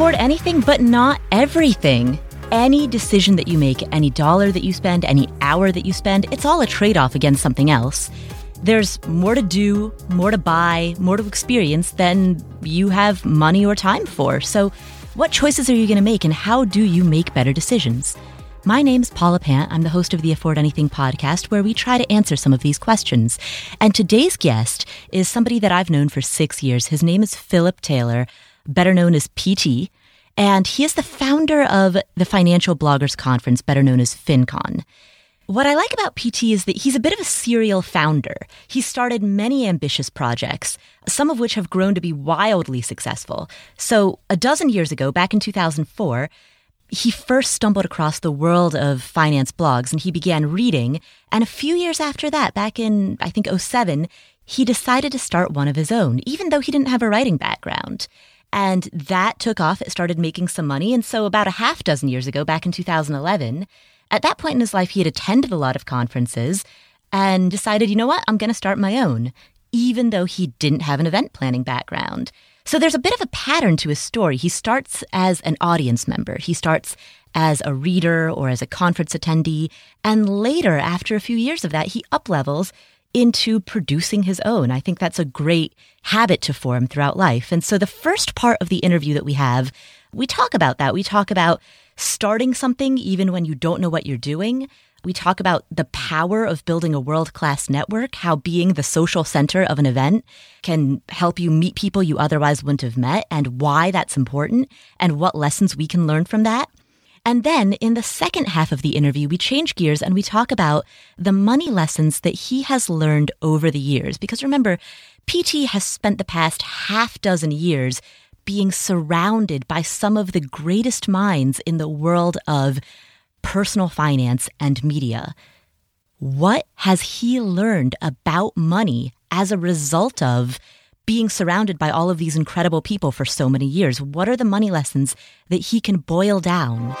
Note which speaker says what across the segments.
Speaker 1: afford anything, but not everything. Any decision that you make, any dollar that you spend, any hour that you spend, it's all a trade off against something else. There's more to do, more to buy, more to experience than you have money or time for. So, what choices are you going to make and how do you make better decisions? My name's Paula Pant. I'm the host of the Afford Anything podcast, where we try to answer some of these questions. And today's guest is somebody that I've known for six years. His name is Philip Taylor, better known as PT. And he is the founder of the Financial Bloggers Conference, better known as FinCon. What I like about PT is that he's a bit of a serial founder. He started many ambitious projects, some of which have grown to be wildly successful. So, a dozen years ago, back in 2004, he first stumbled across the world of finance blogs and he began reading. And a few years after that, back in, I think, 07, he decided to start one of his own, even though he didn't have a writing background. And that took off. It started making some money. And so, about a half dozen years ago, back in 2011, at that point in his life, he had attended a lot of conferences and decided, you know what, I'm going to start my own, even though he didn't have an event planning background. So there's a bit of a pattern to his story. He starts as an audience member. He starts as a reader or as a conference attendee. And later, after a few years of that, he uplevels into producing his own. I think that's a great habit to form throughout life. And so the first part of the interview that we have, we talk about that. We talk about starting something even when you don't know what you're doing. We talk about the power of building a world class network, how being the social center of an event can help you meet people you otherwise wouldn't have met, and why that's important, and what lessons we can learn from that. And then in the second half of the interview, we change gears and we talk about the money lessons that he has learned over the years. Because remember, PT has spent the past half dozen years being surrounded by some of the greatest minds in the world of personal finance, and media. What has he learned about money as a result of being surrounded by all of these incredible people for so many years? What are the money lessons that he can boil down?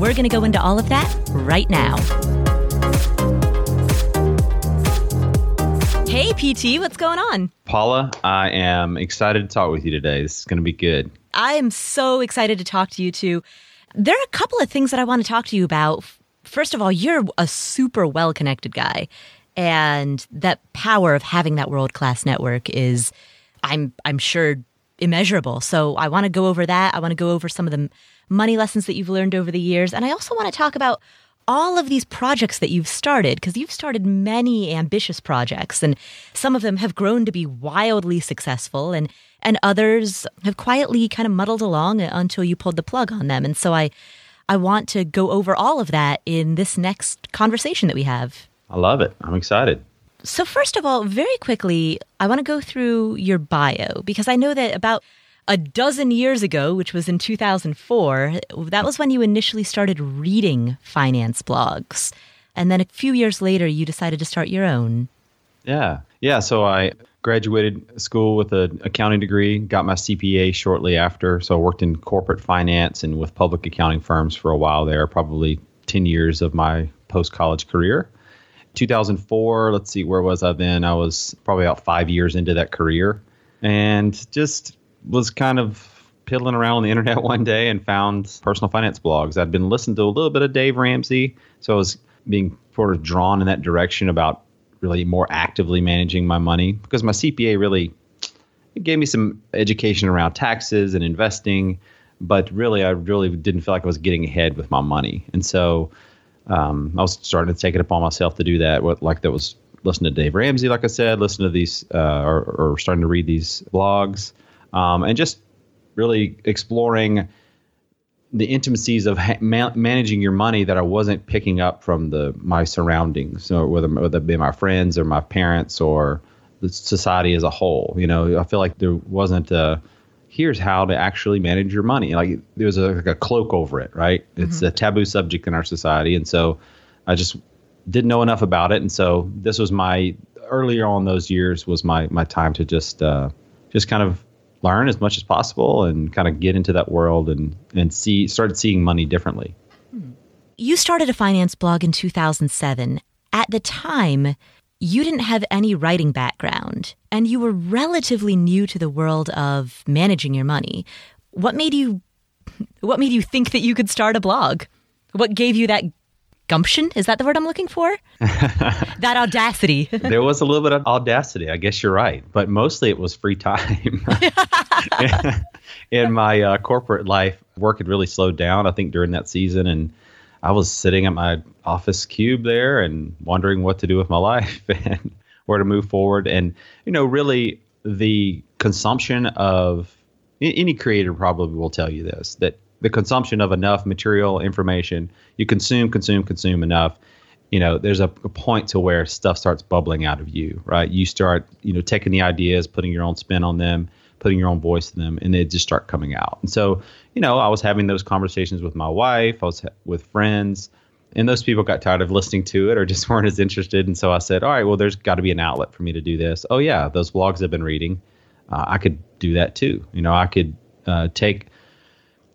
Speaker 1: We're going to go into all of that right now. Hey, PT, what's going on?
Speaker 2: Paula, I am excited to talk with you today. This is going to be good.
Speaker 1: I am so excited to talk to you too. There are a couple of things that I want to talk to you about. First of all, you're a super well connected guy. And that power of having that world class network is, I'm, I'm sure, immeasurable. So I want to go over that. I want to go over some of the money lessons that you've learned over the years. And I also want to talk about all of these projects that you've started, because you've started many ambitious projects, and some of them have grown to be wildly successful, and and others have quietly kind of muddled along until you pulled the plug on them. And so I, I want to go over all of that in this next conversation that we have.
Speaker 2: I love it. I'm excited.
Speaker 1: So, first of all, very quickly, I want to go through your bio because I know that about a dozen years ago, which was in 2004, that was when you initially started reading finance blogs. And then a few years later, you decided to start your own.
Speaker 2: Yeah. Yeah. So I graduated school with an accounting degree, got my CPA shortly after. So I worked in corporate finance and with public accounting firms for a while there, probably 10 years of my post college career. 2004, let's see, where was I then? I was probably about five years into that career and just was kind of piddling around on the internet one day and found personal finance blogs. I'd been listening to a little bit of Dave Ramsey, so I was being sort of drawn in that direction about really more actively managing my money because my CPA really gave me some education around taxes and investing, but really I really didn't feel like I was getting ahead with my money, and so um, I was starting to take it upon myself to do that. What like that was listening to Dave Ramsey, like I said, listening to these uh, or, or, starting to read these blogs, um, and just really exploring the intimacies of ha- ma- managing your money that I wasn't picking up from the my surroundings, so whether whether it be my friends or my parents or the society as a whole. You know, I feel like there wasn't a here's how to actually manage your money. Like there was a, like a cloak over it, right? Mm-hmm. It's a taboo subject in our society, and so I just didn't know enough about it, and so this was my earlier on those years was my my time to just uh, just kind of learn as much as possible and kind of get into that world and and see started seeing money differently.
Speaker 1: You started a finance blog in 2007. At the time, you didn't have any writing background and you were relatively new to the world of managing your money. What made you what made you think that you could start a blog? What gave you that gumption? Is that the word I'm looking for? that audacity.
Speaker 2: there was a little bit of audacity. I guess you're right, but mostly it was free time. in my uh, corporate life, work had really slowed down. I think during that season, and I was sitting at my office cube there and wondering what to do with my life and where to move forward. And you know, really, the consumption of any creator probably will tell you this that the consumption of enough material information you consume consume consume enough you know there's a, a, point to where stuff starts bubbling out of you right you start you know taking the ideas putting your own spin on them putting your own voice in them and they just start coming out. And so you know i was having those conversations with my wife i was with friends and those people got tired of listening to it or just weren't as interested. And so i said all right well there's got to be an outlet for me to do this. Oh yeah those blogs i've been reading uh, i could do that too. You know i could uh, take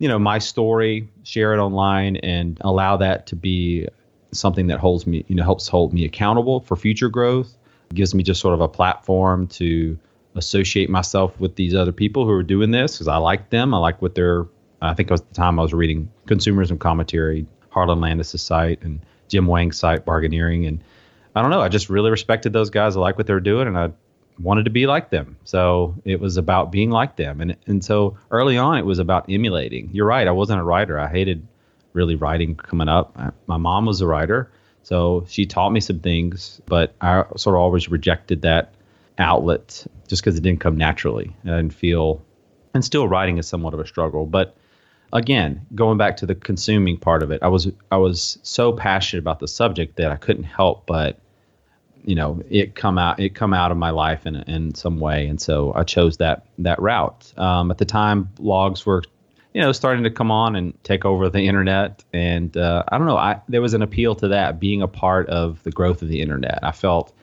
Speaker 2: you know my story, share it online, and allow that to be something that holds me, you know, helps hold me accountable for future growth. It gives me just sort of a platform to associate myself with these other people who are doing this because I like them. I like what they're. I think it was at the time I was reading Consumerism Commentary, Harlan Landes' site, and Jim Wang's site, Bargaineering, and I don't know. I just really respected those guys. I like what they're doing, and I wanted to be like them. So it was about being like them. And and so early on it was about emulating. You're right, I wasn't a writer. I hated really writing coming up. I, my mom was a writer, so she taught me some things, but I sort of always rejected that outlet just because it didn't come naturally. I didn't feel and still writing is somewhat of a struggle, but again, going back to the consuming part of it, I was I was so passionate about the subject that I couldn't help but you know it come out it come out of my life in in some way. And so I chose that that route. Um, at the time blogs were you know starting to come on and take over the internet. And uh, I don't know I there was an appeal to that being a part of the growth of the internet. I felt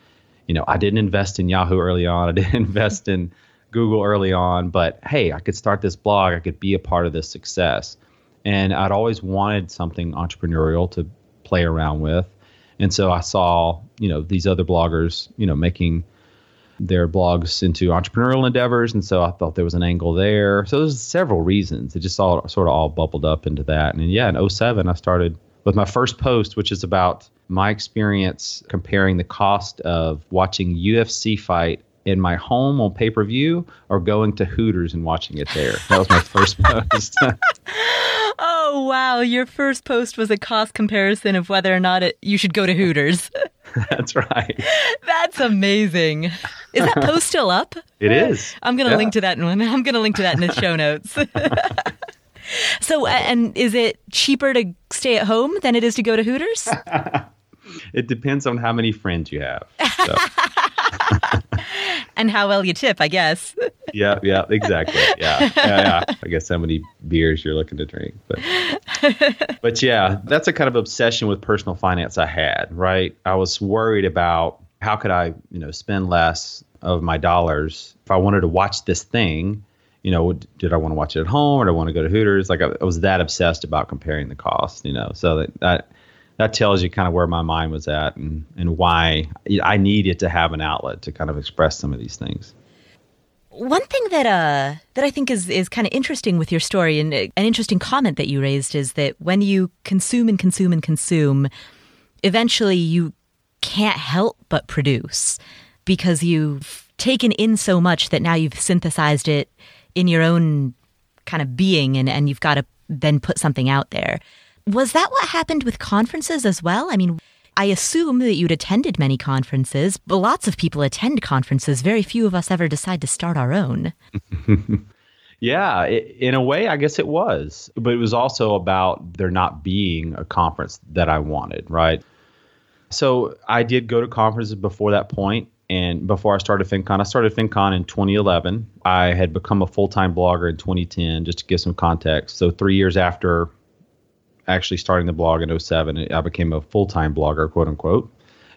Speaker 2: you know I didn't invest in Yahoo early on I didn't invest in Google early on but hey I could start this blog I could be a part of this success and I'd always wanted something entrepreneurial to play around with and so I saw, you know, these other bloggers, you know, making their blogs into entrepreneurial endeavors. And so I thought there was an angle there. So there's several reasons. It just all sort of all bubbled up into that. And yeah, in 07, I started with my first post, which is about my experience comparing the cost of watching UFC fight in my home on pay per view or going to Hooters and watching it there. That was my first post.
Speaker 1: Oh, wow. Your first post was a cost comparison of whether or not it, you should go to Hooters.
Speaker 2: That's right.
Speaker 1: That's amazing. Is that post still up?
Speaker 2: It is.
Speaker 1: I'm going to yeah. link to that one. I'm going to link to that in the show notes. so, and is it cheaper to stay at home than it is to go to Hooters?
Speaker 2: it depends on how many friends you have. So.
Speaker 1: and how well you tip, I guess.
Speaker 2: yeah, yeah, exactly. Yeah, yeah, yeah. I guess how many beers you're looking to drink, but but yeah, that's a kind of obsession with personal finance I had. Right, I was worried about how could I, you know, spend less of my dollars if I wanted to watch this thing. You know, did I want to watch it at home or do I want to go to Hooters? Like I, I was that obsessed about comparing the cost. You know, so that, that that tells you kind of where my mind was at and, and why I needed to have an outlet to kind of express some of these things.
Speaker 1: One thing that uh, that I think is is kind of interesting with your story and an interesting comment that you raised is that when you consume and consume and consume, eventually you can't help but produce because you've taken in so much that now you've synthesized it in your own kind of being and, and you've got to then put something out there. Was that what happened with conferences as well? I mean, I assume that you'd attended many conferences, but lots of people attend conferences. Very few of us ever decide to start our own.
Speaker 2: yeah, it, in a way, I guess it was. But it was also about there not being a conference that I wanted, right? So I did go to conferences before that point, and before I started FinCon, I started FinCon in 2011. I had become a full time blogger in 2010, just to give some context. So three years after actually starting the blog in 07. I became a full time blogger, quote unquote.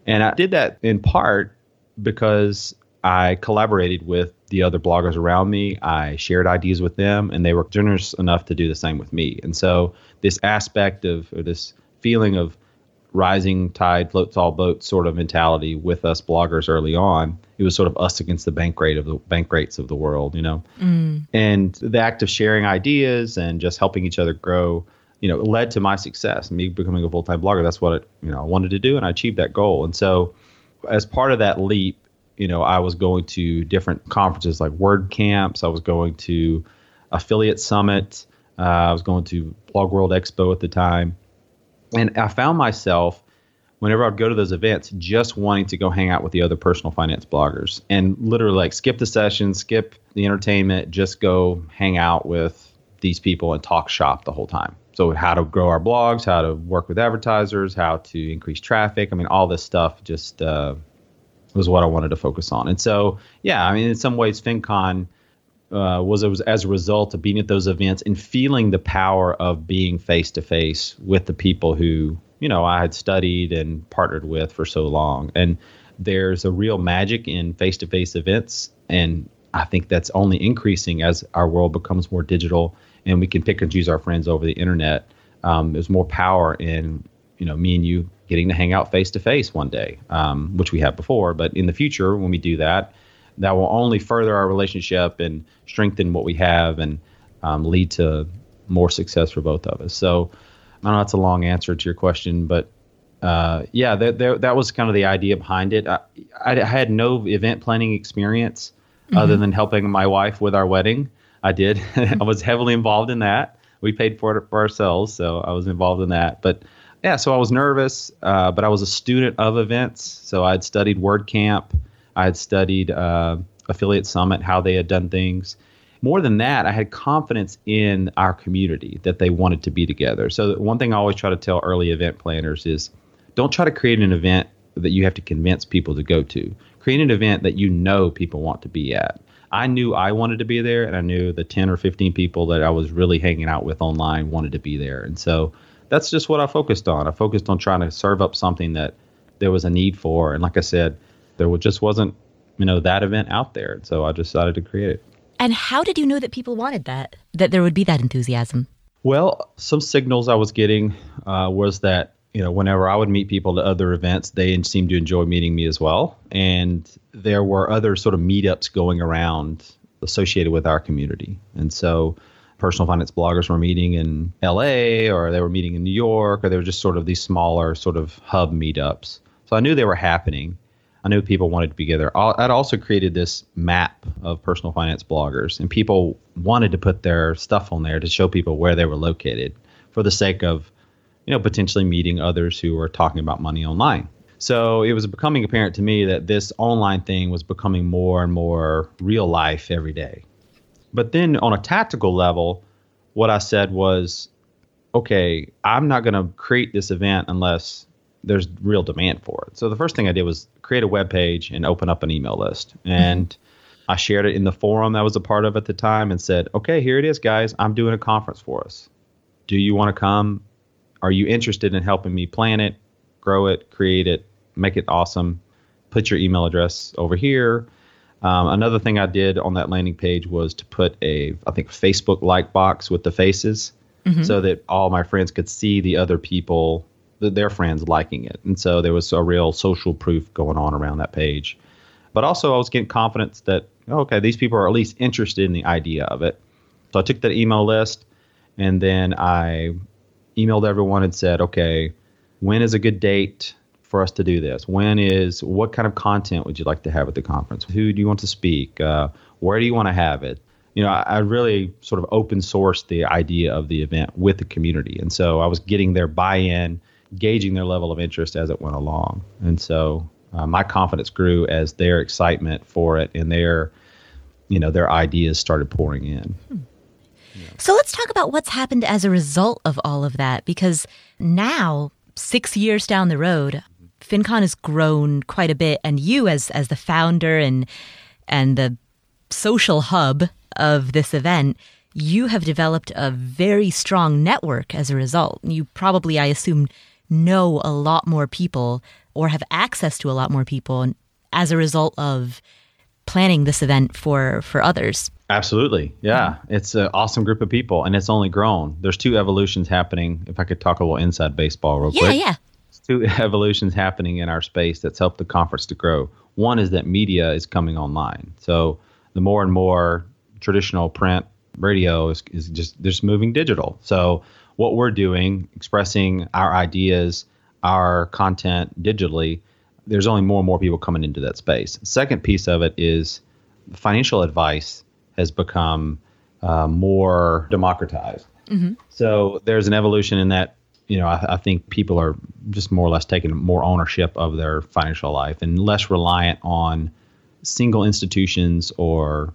Speaker 2: And I did that in part because I collaborated with the other bloggers around me. I shared ideas with them, and they were generous enough to do the same with me. And so, this aspect of, or this feeling of rising tide floats all boats sort of mentality with us bloggers early on. It was sort of us against the Bankrate of the Bankrates of the world, you know. Mm. And the act of sharing ideas and just helping each other grow, you know, led to my success. Me becoming a full time blogger. That's what it, you know I wanted to do, and I achieved that goal. And so, as part of that leap, you know, I was going to different conferences like WordCamps. I was going to Affiliate Summit. Uh, I was going to Blog World Expo at the time and I found myself whenever I'd go to those events just wanting to go hang out with the other personal finance bloggers and literally like skip the session, skip the entertainment, just go hang out with these people and talk shop the whole time. So, how to grow our blogs, how to work with advertisers, how to increase traffic. I mean, all this stuff just uh, was what I wanted to focus on. And so, yeah, I mean, in some ways, FinCon uh, was, was as a result of being at those events and feeling the power of being face to face with the people who you know I had studied and partnered with for so long. And there's a real magic in face to face events, and I think that's only increasing as our world becomes more digital and we can pick and choose our friends over the internet. Um, there's more power in you know me and you getting to hang out face to face one day, um, which we have before. But in the future, when we do that, that will only further our relationship and strengthen what we have and um, lead to more success for both of us. So I know that's a long answer to your question, but uh, yeah, that, that, that was kind of the idea behind it. I, I had no event planning experience mm-hmm. other than helping my wife with our wedding. I did. I was heavily involved in that. We paid for it for ourselves, so I was involved in that. But yeah, so I was nervous, uh, but I was a student of events. So I'd studied WordCamp. I had studied uh, Affiliate Summit, how they had done things. More than that, I had confidence in our community that they wanted to be together. So, one thing I always try to tell early event planners is don't try to create an event that you have to convince people to go to. Create an event that you know people want to be at. I knew I wanted to be there, and I knew the 10 or 15 people that I was really hanging out with online wanted to be there. And so that's just what I focused on. I focused on trying to serve up something that there was a need for. And like I said, there just wasn't you know that event out there. So i decided to create it.
Speaker 1: And how did you know that people wanted that that there would be that enthusiasm?
Speaker 2: Well some signals i was getting uh, was that you know whenever i would meet people at other events they seemed to enjoy meeting me as well. And there were other sort of meetups going around associated with our community. And so personal finance bloggers were meeting in LA or they were meeting in New York or they were just sort of these smaller sort of hub meetups. So I knew they were happening. I knew people wanted to be together. I'd also created this map of personal finance bloggers, and people wanted to put their stuff on there to show people where they were located for the sake of, you know, potentially meeting others who were talking about money online. So it was becoming apparent to me that this online thing was becoming more and more real life every day. But then on a tactical level, what I said was, okay, I'm not going to create this event unless there's real demand for it. So the first thing I did was create a web page and open up an email list. And mm-hmm. I shared it in the forum I was a part of at the time and said, okay, here it is, guys. I'm doing a conference for us. Do you want to come? Are you interested in helping me plan it, grow it, create it, make it awesome? Put your email address over here. Um, another thing I did on that landing page was to put a, I think, Facebook like box with the faces mm-hmm. so that all my friends could see the other people their friends liking it. And so there was a real social proof going on around that page. But also, I was getting confidence that, okay, these people are at least interested in the idea of it. So I took that email list and then I emailed everyone and said, okay, when is a good date for us to do this? When is, what kind of content would you like to have at the conference? Who do you want to speak? Uh, where do you want to have it? You know, I, I really sort of open sourced the idea of the event with the community. And so I was getting their buy in gauging their level of interest as it went along. And so uh, my confidence grew as their excitement for it and their, you know, their ideas started pouring in. Hmm.
Speaker 1: So let's talk about what's happened as a result of all of that, because now, six years down the road, FinCon has grown quite a bit, and you, as as the founder and and the social hub of this event, you have developed a very strong network as a result. You probably, I assume, know a lot more people or have access to a lot more people as a result of planning this event for for others.
Speaker 2: Absolutely. Yeah. It's an awesome group of people and it's only grown. There's two evolutions happening. If I could talk a little inside baseball real
Speaker 1: yeah,
Speaker 2: quick.
Speaker 1: Yeah, yeah.
Speaker 2: two evolutions happening in our space that's helped the conference to grow. One is that media is coming online. So the more and more traditional print radio is, is just just moving digital. So what we're doing, expressing our ideas, our content digitally, there's only more and more people coming into that space. Second piece of it is financial advice has become uh, more democratized. Mm-hmm. So there's an evolution in that. You know, I, I think people are just more or less taking more ownership of their financial life and less reliant on single institutions or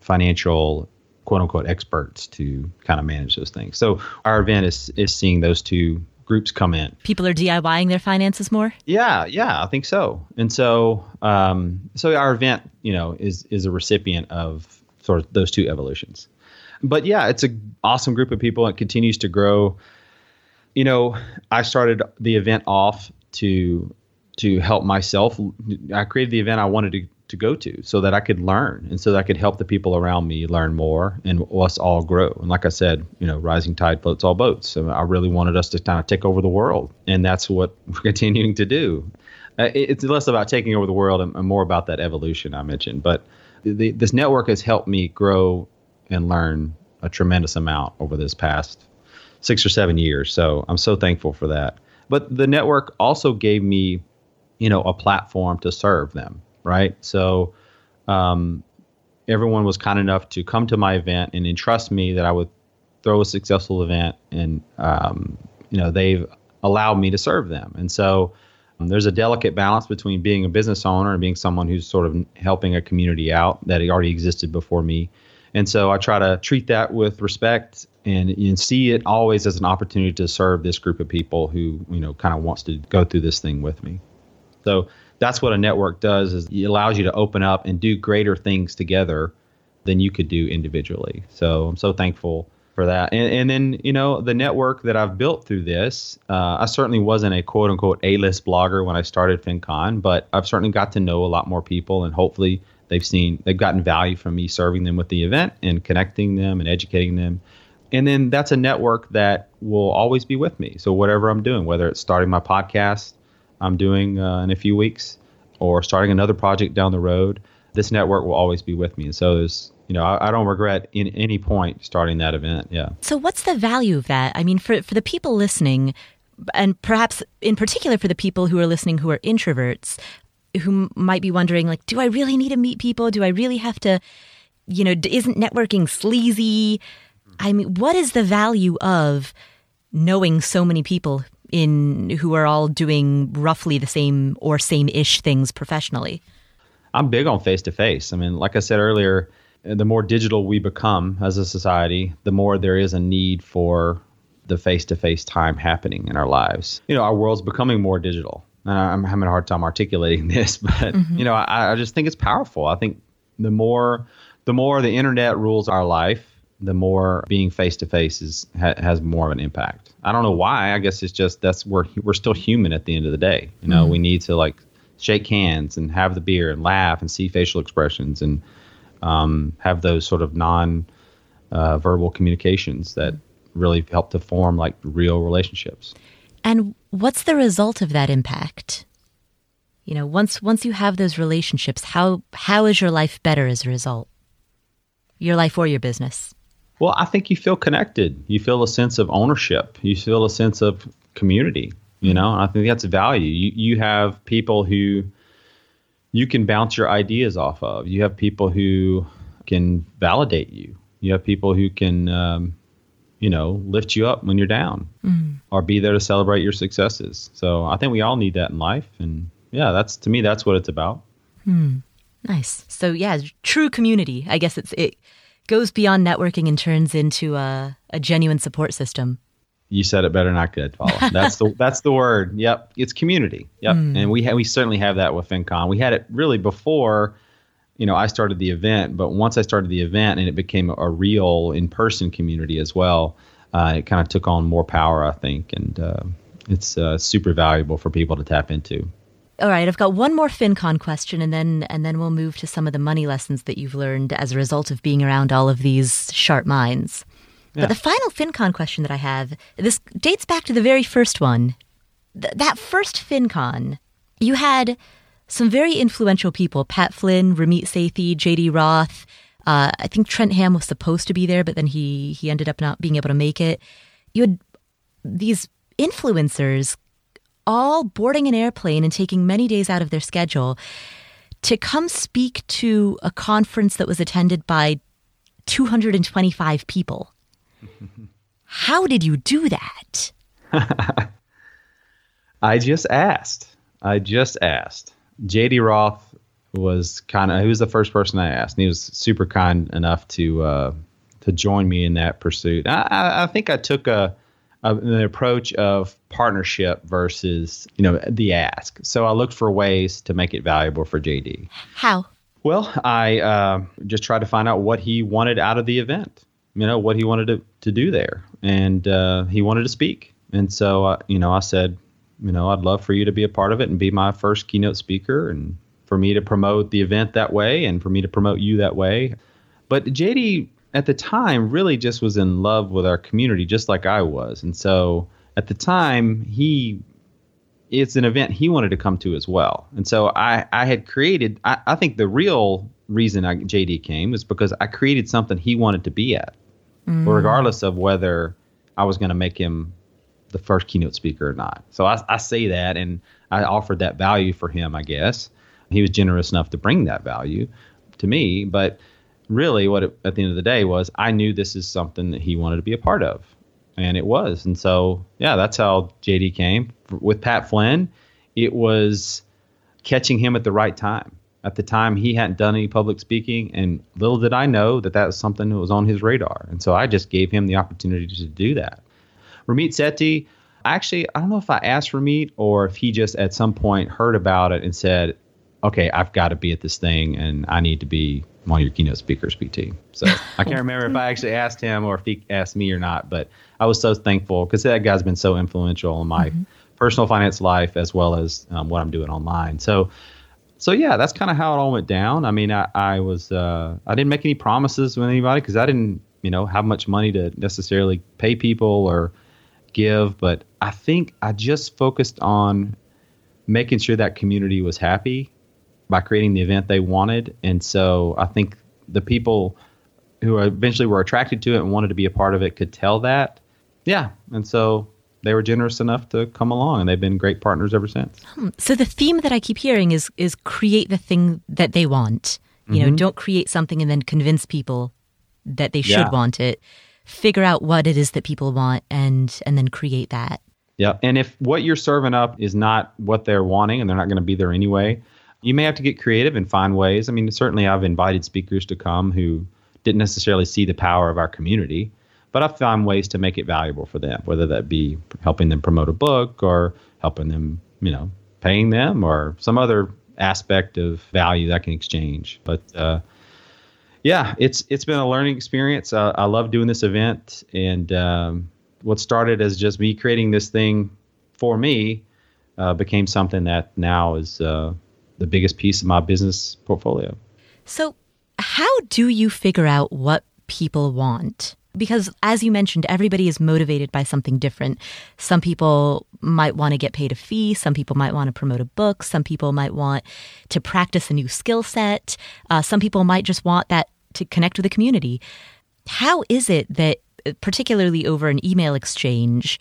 Speaker 2: financial quote unquote experts to kind of manage those things. So our event is is seeing those two groups come in.
Speaker 1: People are DIYing their finances more.
Speaker 2: Yeah, yeah, I think so. And so, um, so our event, you know, is is a recipient of sort of those two evolutions. But yeah, it's an awesome group of people. It continues to grow. You know, I started the event off to to help myself. I created the event I wanted to to go to so that I could learn and so that I could help the people around me learn more and us all grow. And like I said, you know, rising tide floats all boats. So I really wanted us to kind of take over the world. And that's what we're continuing to do. Uh, it's less about taking over the world and, more about that evolution I mentioned. But the, this network has helped me grow and learn a tremendous amount over this past six or seven years. So I'm so thankful for that. But the network also gave me, you know, a platform to serve them right? So um, everyone was kind enough to come to my event and entrust me that I would throw a successful event, and um, you know they've allowed me to serve them. And so um, there's a delicate balance between being a business owner and being someone who's sort of helping a community out that already existed before me. And so I try to treat that with respect and, and see it always as an opportunity to serve this group of people who you know kind of wants to go through this thing with me. So that's what a network does is it allows you to open up and do greater things together than you could do individually. So I'm so thankful for that. And, and then, you know, the network that I've built through this, uh, I certainly wasn't a quote unquote A list blogger when I started FinCon, but I've certainly got to know a lot more people and hopefully they've seen, they've gotten value from me serving them with the event and connecting them and educating them. And then that's a network that will always be with me. So whatever I'm doing, whether it's starting my podcast, I'm doing uh, in a few weeks or starting another project down the road, this network will always be with me. And so there's, you know, I, I, don't regret in any point starting that event. Yeah.
Speaker 1: So what's the value of that? I mean, for for the people listening, and perhaps in particular for the people who are listening who are introverts, who might be wondering, like, do I really need to meet people? Do I really have to, you know, isn't networking sleazy? I mean, what is the value of knowing so many people in who are all doing roughly the same or same-ish things professionally?
Speaker 2: I'm big on face to face. I mean, like I said earlier, the more digital we become as a society, the more there is a need for the face to face time happening in our lives. You know, our world's becoming more digital. And I'm having a hard time articulating this, but mm-hmm. you know, I, I just think it's powerful. I think the more the more the internet rules our life, the more being face to face is ha, has more of an impact. I don't know why. I guess it's just that's where we're still human at the end of the day. You know, mm-hmm. we need to like shake hands and have the beer and laugh and see facial expressions and um, have those sort of non uh, verbal communications that really help to form like real relationships.
Speaker 1: And what's the result of that impact? You know, once once you have those relationships, how how is your life better as a result? Your life or your business?
Speaker 2: Well, I think you feel connected. You feel a sense of ownership. You feel a sense of community. You know, and I think that's value. You you have people who you can bounce your ideas off of. You have people who can validate you. You have people who can, um, you know, lift you up when you're down, mm. or be there to celebrate your successes. So I think we all need that in life, and yeah, that's to me that's what it's about.
Speaker 1: Hmm. Nice. So yeah, true community. I guess it's it goes beyond networking and turns into a, a genuine support system.
Speaker 2: You said it better than I could, Paula. That's the that's the word. Yep, it's community. Yep, mm. and we ha- we certainly have that with FinCon. We had it really before, you know, I started the event, but once I started the event and it became a, real in person community as well, uh, it kind of took on more power, I think, and uh, it's uh, super valuable for people to tap into.
Speaker 1: All right, I've got one more FinCon question, and then and then we'll move to some of the money lessons that you've learned as a result of being around all of these sharp minds. Yeah. But the final FinCon question that I have, this dates back to the very first one. th- that first FinCon, you had some very influential people: Pat Flynn, Ramit Sethi, J.D. Roth. Uh, I think Trent Hamm was supposed to be there, but then he he ended up not being able to make it. You had these influencers all boarding an airplane and taking many days out of their schedule to come speak to a conference that was attended by 225 people. How did you do that?
Speaker 2: I just asked. I just asked. JD Roth was kind of he was the first person I asked, and he was super kind enough to uh, to join me in that pursuit. I, I think I took a, a, an approach of partnership versus you know the ask. So I looked for ways to make it valuable for JD.
Speaker 1: How?
Speaker 2: Well, I uh, just tried to find out what he wanted out of the event. You know what he wanted to, to do there, and uh, he wanted to speak. And so, uh, you know, I said, you know, I'd love for you to be a part of it and be my first keynote speaker, and for me to promote the event that way, and for me to promote you that way. But JD at the time really just was in love with our community, just like I was, and so at the time he it's an event he wanted to come to as well. And so I, I had created, I, I think the real reason I, JD came was because I created something he wanted to be at, mm. regardless of whether I was going to make him the first keynote speaker or not. So I, I say that and I offered that value for him, I guess. He was generous enough to bring that value to me. But really, what it, at the end of the day was I knew this is something that he wanted to be a part of and it was. And so, yeah, that's how JD came. With Pat Flynn, it was catching him at the right time. At the time, he hadn't done any public speaking, and little did I know that that was something that was on his radar. And so I just gave him the opportunity to do that. Ramit Sethi, actually, I don't know if I asked Ramit or if he just at some point heard about it and said, okay, I've got to be at this thing and I need to be one of your keynote speakers, PT. So I can't remember if I actually asked him or if he asked me or not, but I was so thankful because that guy's been so influential in my mm-hmm. personal finance life as well as um, what I'm doing online. So, so yeah, that's kind of how it all went down. I mean, I, I was uh, I didn't make any promises with anybody because I didn't you know have much money to necessarily pay people or give, but I think I just focused on making sure that community was happy by creating the event they wanted. And so I think the people who eventually were attracted to it and wanted to be a part of it could tell that. Yeah. And so they were generous enough to come along and they've been great partners ever since.
Speaker 1: Hmm. So the theme that I keep hearing is is create the thing that they want. You mm-hmm. know, don't create something and then convince people that they should yeah. want it. Figure out what it is that people want and and then create that.
Speaker 2: Yeah. And if what you're serving up is not what they're wanting and they're not going to be there anyway, you may have to get creative and find ways. I mean, certainly I've invited speakers to come who didn't necessarily see the power of our community, but I've found ways to make it valuable for them, whether that be helping them promote a book or helping them, you know, paying them or some other aspect of value that can exchange. But uh, yeah, it's it's been a learning experience. Uh, I love doing this event, and um, what started as just me creating this thing for me uh, became something that now is uh, the biggest piece of my business portfolio.
Speaker 1: So, how do you figure out what people want? Because, as you mentioned, everybody is motivated by something different. Some people might want to get paid a fee. Some people might want to promote a book. Some people might want to practice a new skill set. Uh, some people might just want that to connect with the community. How is it that, particularly over an email exchange,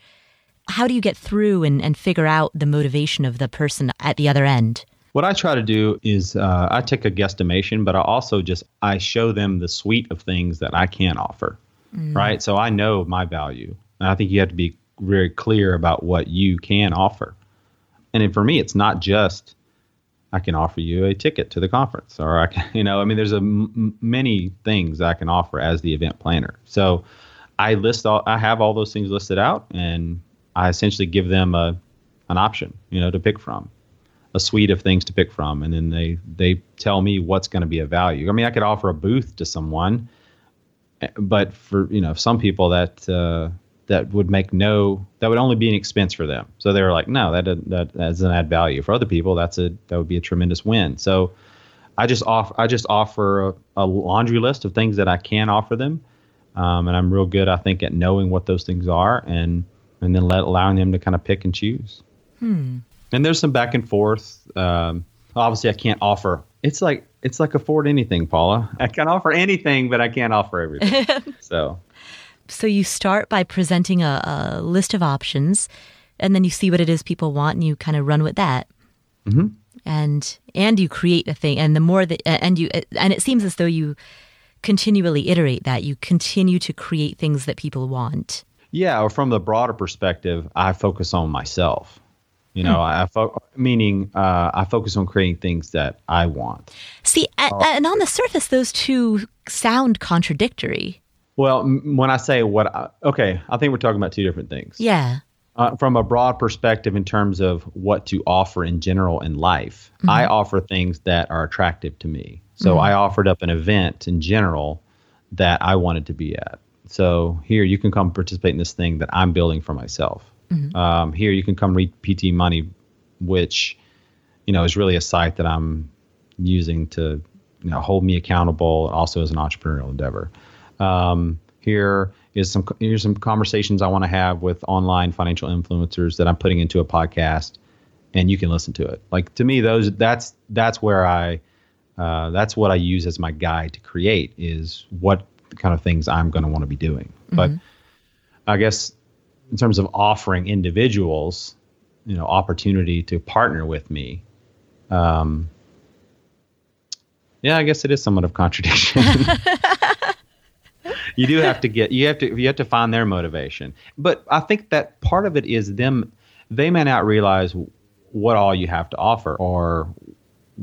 Speaker 1: how do you get through and, and figure out the motivation of the person at the other end?
Speaker 2: What I try to do is uh, I take a guesstimation, but I also just I show them the suite of things that I can offer, mm. right? So I know my value, and I think you have to be very clear about what you can offer. And for me, it's not just I can offer you a ticket to the conference, or I can, you know, I mean, there's a m- many things I can offer as the event planner. So I list all, I have all those things listed out, and I essentially give them a an option, you know, to pick from a suite of things to pick from, and then they they tell me what's going to be a value. I mean, I could offer a booth to someone, but for you know some people that uh, that would make no that would only be an expense for them. So they were like, no, that that, doesn't add value. For other people, that's a that would be a tremendous win. So I just offer I just offer a, a laundry list of things that I can offer them, um, and I'm real good I think at knowing what those things are and and then let allowing them to kind of pick and choose. Hmm. And there's some back and forth. Um, obviously, I can't offer. It's like it's like afford anything, Paula. I can offer anything, but I can't offer everything. so,
Speaker 1: so you start by presenting a, a, list of options, and then you see what it is people want, and you kind of run with that. Mm-hmm. And and you create a thing, and the more that and you and it seems as though you continually iterate that. You continue to create things that people want.
Speaker 2: Yeah, or from the broader perspective, I focus on myself. You know, mm. I fo- meaning uh, I focus on creating things that I want.
Speaker 1: See, uh, and on the surface, those two sound contradictory.
Speaker 2: Well, m- when I say what, I, okay, I think we're talking about two different things.
Speaker 1: Yeah.
Speaker 2: Uh, from a broad perspective, in terms of what to offer in general in life, mm-hmm. I offer things that are attractive to me. So mm-hmm. I offered up an event in general that I wanted to be at. So here you can come participate in this thing that I'm building for myself. Mm-hmm. Um, here you can come read PT Money, which you know is really a site that I'm using to you know hold me accountable, also as an entrepreneurial endeavor. Um, here is some here's some conversations I want to have with online financial influencers that I'm putting into a podcast, and you can listen to it. Like to me, those that's that's where I uh, that's what I use as my guide to create is what kind of things I'm going to want to be doing. Mm-hmm. But I guess in terms of offering individuals, you know, opportunity to partner with me. Um, yeah, I guess it is somewhat of contradiction. you do have to get you have to you have to find their motivation. But I think that part of it is them they may not realize what all you have to offer or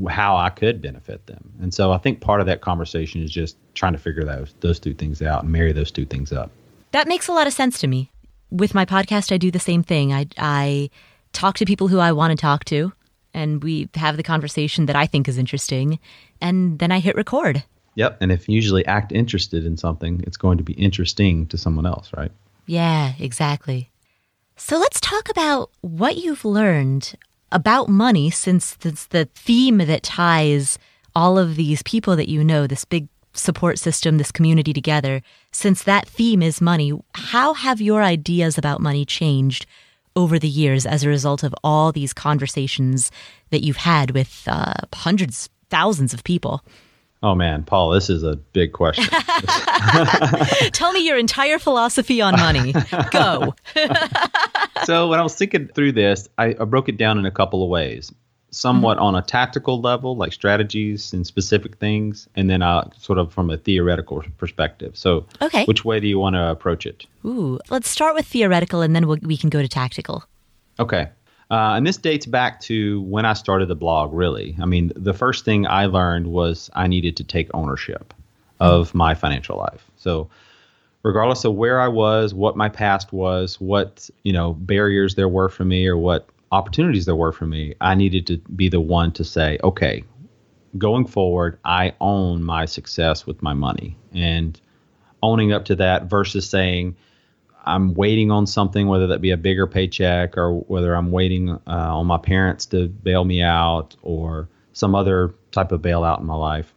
Speaker 2: how I could benefit them. And so I think part of that conversation is just trying to figure those those two things out and marry those two things up.
Speaker 1: That makes a lot of sense to me with my podcast, I do the same thing. I, I talk to people who I want to talk to, and we have the conversation that I think is interesting, and then I hit record.
Speaker 2: Yep. And if you usually act interested in something, it's going to be interesting to someone else, right?
Speaker 1: Yeah, exactly. So let's talk about what you've learned about money since it's the theme that ties all of these people that you know, this big support system, this community together, since that theme is money, how have your ideas about money changed over the years as a result of all these conversations that you've had with uh, hundreds, thousands of people?
Speaker 2: Oh man, Paul, this is a big question.
Speaker 1: Tell me your entire philosophy on money. Go.
Speaker 2: so, when I was thinking through this, I, I broke it down in a couple of ways somewhat mm-hmm. on a tactical level, like strategies and specific things, and then uh, sort of from a theoretical perspective. So,
Speaker 1: okay.
Speaker 2: which way do you want to approach it?
Speaker 1: Ooh, let's start with theoretical, and then we'll, we can go to tactical.
Speaker 2: Okay. Uh, and this dates back to when I started the blog, really. I mean, the first thing I learned was I needed to take ownership of my financial life. So, regardless of where I was, what my past was, what, you know, barriers there were for me or what opportunities there were for me, I needed to be the one to say, okay, going forward, I own my success with my money. And owning up to that versus saying, I'm waiting on something, whether that be a bigger paycheck or whether I'm waiting uh, on my parents to bail me out or some other type of bailout in my life,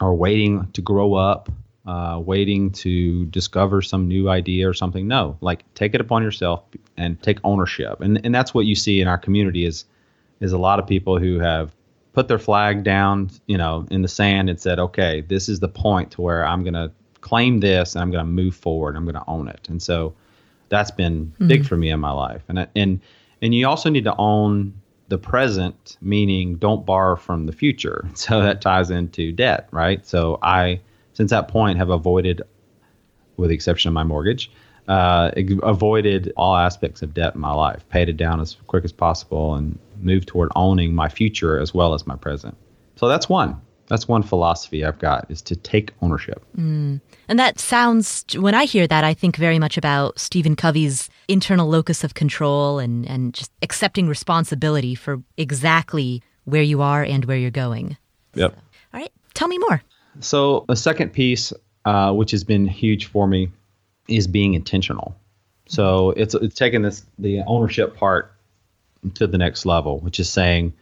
Speaker 2: or waiting to grow up uh, waiting to discover some new idea or something. No, like take it upon yourself and take ownership. And and that's what you see in our community is is a lot of people who have put their flag down, you know, in the sand and said, okay, this is the point to where I'm going to claim this and I'm going to move forward. I'm going to own it. And so that's been mm-hmm. big for me in my life. And and and you also need to own the present, meaning don't borrow from the future. So that ties into debt, right? So I since that point have avoided, with the exception of my mortgage, uh, avoided all aspects of debt in my life, paid it down as quick as possible, and moved toward owning my future as well as my present. So that's one. That's one philosophy I've got is to take ownership.
Speaker 1: Mm. And that sounds, when I hear that, I think very much about Stephen Covey's internal locus of control and, and just accepting responsibility for exactly where you are and where you're going.
Speaker 2: Yep.
Speaker 1: So, all right. Tell me more.
Speaker 2: So the second piece, uh, which has been huge for me, is being intentional. So it's it's taking this the ownership part to the next level, which is saying,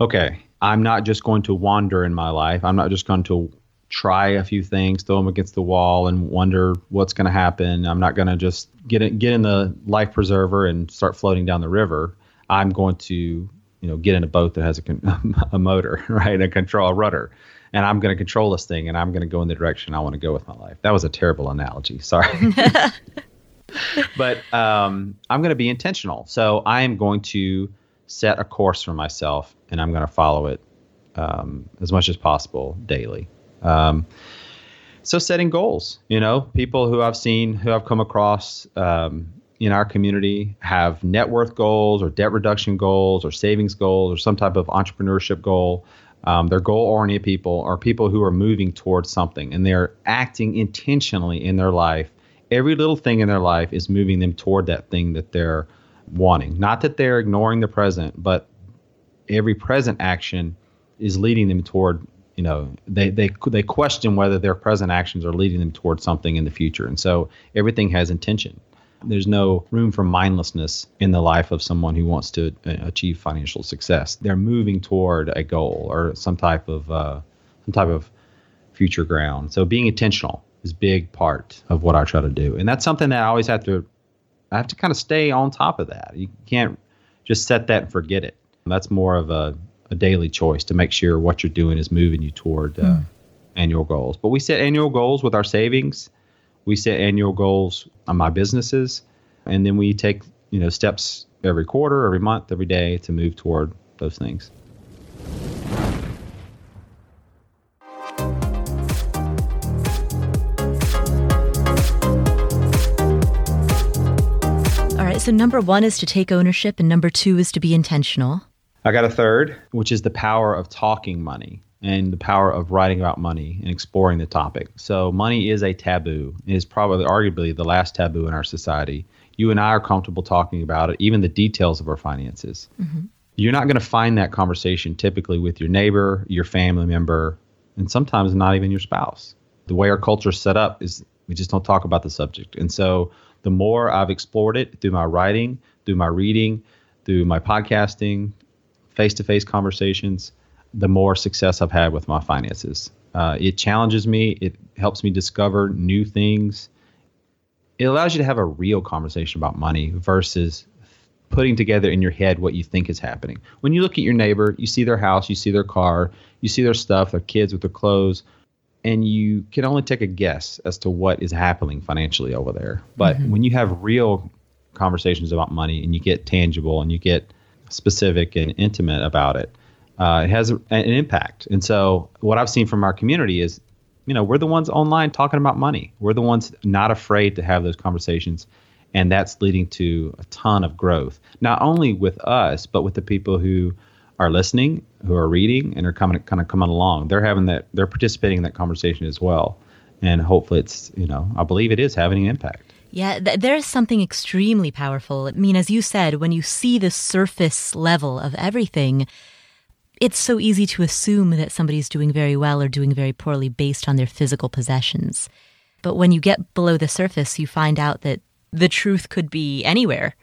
Speaker 2: okay, I'm not just going to wander in my life. I'm not just going to try a few things, throw them against the wall, and wonder what's going to happen. I'm not going to just get in, get in the life preserver and start floating down the river. I'm going to, you know, get in a boat that has a, a motor, right, a control, a rudder, and I'm going to control this thing, and I'm going to go in the direction I want to go with my life. That was a terrible analogy. Sorry. but um, I'm going to be intentional. So I am going to set a course for myself, and I'm going to follow it um, as much as possible daily. Um, so setting goals, you know, people who I've seen, who I've come across um, in our community have net worth goals or debt reduction goals or savings goals or some type of entrepreneurship goal. Um, they're goal oriented people are people who are moving towards something and they're acting intentionally in their life. Every little thing in their life is moving them toward that thing that they're wanting. Not that they're ignoring the present, but every present action is leading them toward you know they they they question whether their present actions are leading them towards something in the future and so everything has intention there's no room for mindlessness in the life of someone who wants to uh, achieve financial success they're moving toward a goal or some type of uh, some type of future ground so being intentional is a big part of what i try to do and that's something that i always have to i have to kind of stay on top of that you can't just set that and forget it that's more of a a daily choice to make sure what you're doing is moving you toward uh, mm. annual goals. But we set annual goals with our savings. We set annual goals on my businesses, and then we take you know steps every quarter, every month, every day to move toward those things.
Speaker 1: All right, so number one is to take ownership, and number two is to be intentional.
Speaker 2: I got a third, which is the power of talking money and the power of writing about money and exploring the topic. So, money is a taboo. It is probably, arguably, the last taboo in our society. You and I are comfortable talking about it, even the details of our finances. Mm-hmm. You're not going to find that conversation typically with your neighbor, your family member, and sometimes not even your spouse. The way our culture is set up is we just don't talk about the subject. And so, the more I've explored it through my writing, through my reading, through my podcasting, face to face conversations, the more success I've had with my finances. Uh, it challenges me, it helps me discover new things. It allows you to have a real conversation about money versus putting together in your head what you think is happening. When you look at your neighbor, you see their house, you see their car, you see their stuff, their kids with their clothes, and you can only take a guess as to what is happening financially over there. But mm-hmm. when you have real conversations about money and you get tangible and you get specific and intimate about it, uh, it has a, an impact. And so, what I've seen from our community is, you know, we're the ones online talking about money. We're the ones not afraid to have those conversations, and that's leading to a ton of growth, not only with us, but with the people who are listening, who are reading, and are coming kind of coming along. They're having that, they're participating in that conversation as well, and hopefully, it's you know, I believe it is having an impact.
Speaker 1: Yeah, th- there is something extremely powerful. I mean, as you said, when you see the surface level of everything, it's so easy to assume that somebody's doing very well or doing very poorly based on their physical possessions. But when you get below the surface, you find out that the truth could be anywhere.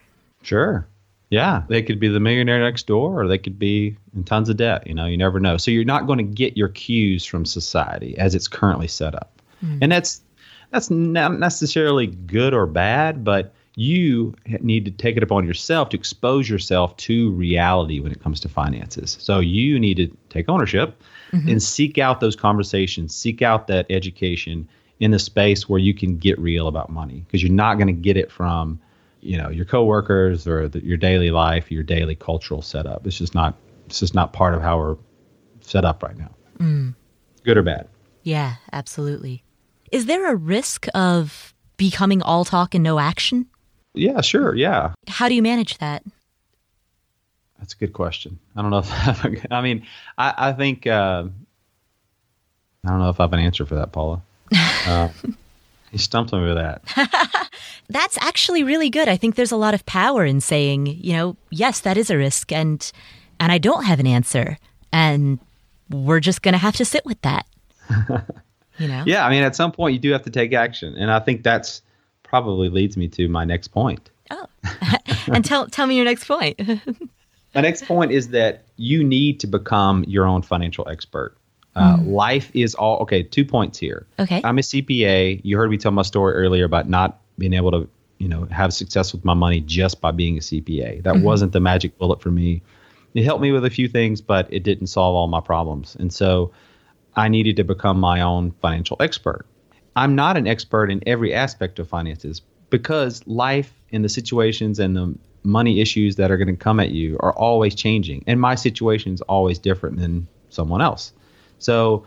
Speaker 2: Sure. Yeah, they could be the millionaire next door or they could be in tons of debt. You know, you never know. So you're not going to get your cues from society as it's currently set up. Mm. And that's that's not necessarily good or bad, but you need to take it upon yourself to expose yourself to reality when it comes to finances. So you need to take ownership mm-hmm. and seek out those conversations, seek out that education in the space where you can get real about money because you're not going to get it from you know your coworkers or the, your daily life, your daily cultural setup. It's just not it's just not part of how we're set up right now. Mm. Good or bad?
Speaker 1: Yeah, absolutely. Is there a risk of becoming all talk and no action?
Speaker 2: Yeah, sure. Yeah.
Speaker 1: How do you manage that?
Speaker 2: That's a good question. I don't know if I mean, I, I think uh, I don't know if I have an answer for that, Paula. Uh, you stumped me with that.
Speaker 1: That's actually really good. I think there's a lot of power in saying, you know, yes, that is a risk, and and I don't have an answer, and we're just going to have to sit with that.
Speaker 2: You know? Yeah, I mean, at some point you do have to take action, and I think that's probably leads me to my next point.
Speaker 1: Oh, and tell tell me your next point.
Speaker 2: my next point is that you need to become your own financial expert. Uh, mm. Life is all okay. Two points here.
Speaker 1: Okay,
Speaker 2: I'm a CPA. You heard me tell my story earlier about not being able to, you know, have success with my money just by being a CPA. That
Speaker 1: Mhm.
Speaker 2: wasn't the magic bullet for me. It helped me with a few things, but it didn't solve all my problems. And so I needed to become my own financial expert. I'm not an expert in every aspect of finances because life and the situations and the money issues that are going to come at you are always changing. And my situation is always different than someone else. So,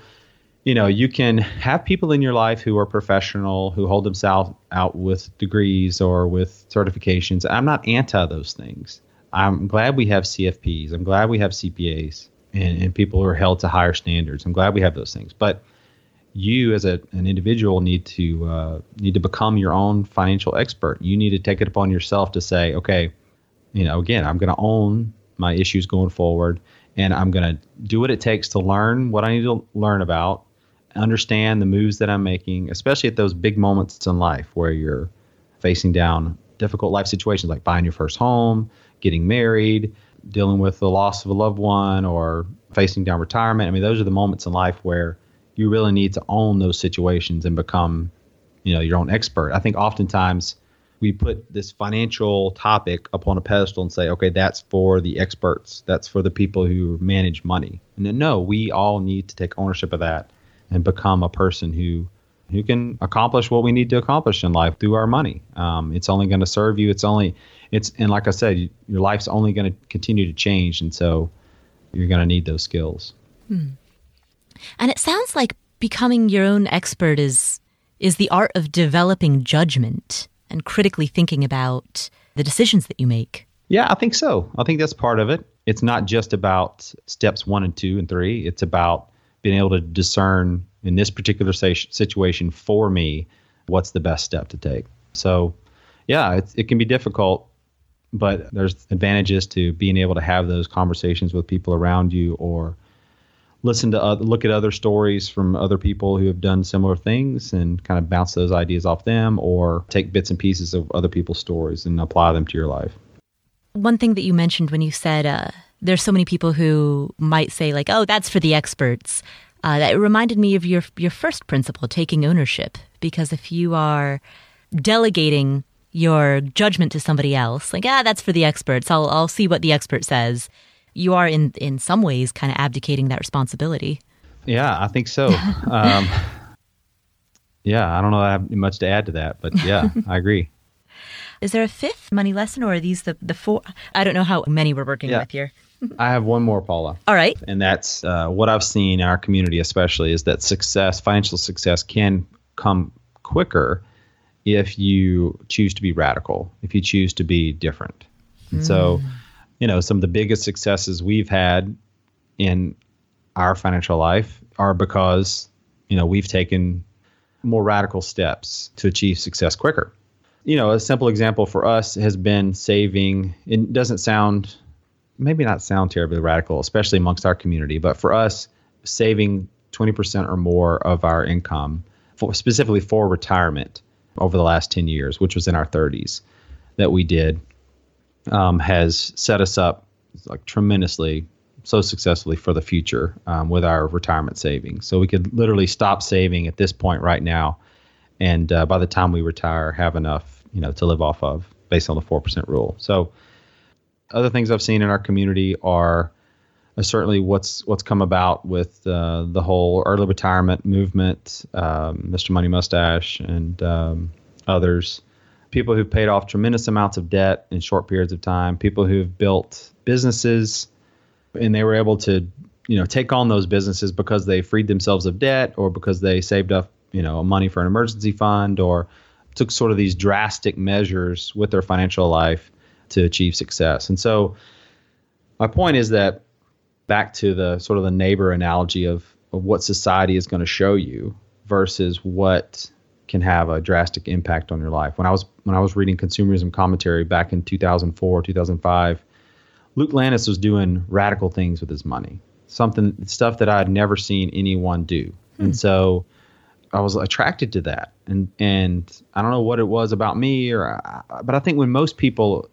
Speaker 2: you know, you can have people in your life who are professional, who hold themselves out with degrees or with certifications. I'm not anti those things. I'm glad we have CFPs. I'm glad we have CPAs and, and people who are held to higher standards. I'm glad we have those things. But you as a, an individual need to uh, need to become your own financial expert. You need to take it upon yourself to say, okay, you know, again, I'm going to own my issues going forward, and I'm going to do what it takes to learn what I need to learn about, understand the moves that I'm making, especially at those big moments in life where you're facing down difficult life situations like buying your first home, getting married, dealing with the loss of a loved one, or facing down retirement. I mean, those are the moments in life where you really need to own those situations and become, you know, your own expert. I think oftentimes we put this financial topic upon a pedestal and say, okay, that's for the experts. That's for the people who manage money. And then, no, we all need to take ownership of that and become a person who who can accomplish what we need to accomplish in life through our money. Um, it's only going to serve you. It's only it's and like I said, your life's only going to continue to change, and so you're going to need those skills.
Speaker 1: And it sounds like becoming your own expert is is the art of developing judgment and critically thinking about the decisions that you make.
Speaker 2: Yeah, I think so. I think that's part of it. It's not just about steps one and two and three. It's about being able to discern in this particular situation for me what's the best step to take. So, yeah, it can be difficult, but there's advantages to being able to have those conversations with people around you or listen to other, look at other stories from other people who have done similar things and kind of bounce those ideas off them or take bits and pieces of other people's stories and apply them to your life.
Speaker 1: One thing that you mentioned when you said uh, there's so many people who might say like, "Oh, that's for the experts." Uh, that reminded me of your your first principle, taking ownership. Because if you are delegating your judgment to somebody else, like, "Ah, that's for the experts. I'll I'll see what the expert says," you are in in some ways kind of abdicating that responsibility.
Speaker 2: Yeah, I think so. um, yeah, I don't know. I have much to add to that, but yeah, I agree.
Speaker 1: Is there a fifth money lesson, or are these the the four? I don't know how many we're working
Speaker 2: Yeah.
Speaker 1: with here.
Speaker 2: I have one more, Paula.
Speaker 1: All right.
Speaker 2: and that's uh, what I've seen in our community, especially, is that success, financial success, can come quicker if you choose to be radical, if you choose to be different. And so, you know, some of the biggest successes we've had in our financial life are because, you know, we've taken more radical steps to achieve success quicker. You know, a simple example for us has been saving. It doesn't sound maybe not sound terribly radical, especially amongst our community, but for us, saving 20% or more of our income, for, specifically for retirement over the last 10 years, which was in our 30s that we did, um, has set us up like tremendously, so successfully for the future um, with our retirement savings. So we could literally stop saving at this point right now, and uh, by the time we retire, have enough, you know, to live off of based on the 4% rule. So other things I've seen in our community are uh, certainly what's what's come about with uh, the whole early retirement movement, um, Mr. Money Mustache, and um, others. People who've paid off tremendous amounts of debt in short periods of time. People who've built businesses, and they were able to, you know, take on those businesses because they freed themselves of debt, or because they saved up, you know, money for an emergency fund, or took sort of these drastic measures with their financial life to achieve success. And so my point is that back to the sort of the neighbor analogy of, of what society is going to show you versus what can have a drastic impact on your life. When I was when I was reading consumerism commentary back in 2004, 2005, Luke Landes was doing radical things with his money. Something stuff that I had never seen anyone do. Hmm. And so I was attracted to that. And and I don't know what it was about me or but I think when most people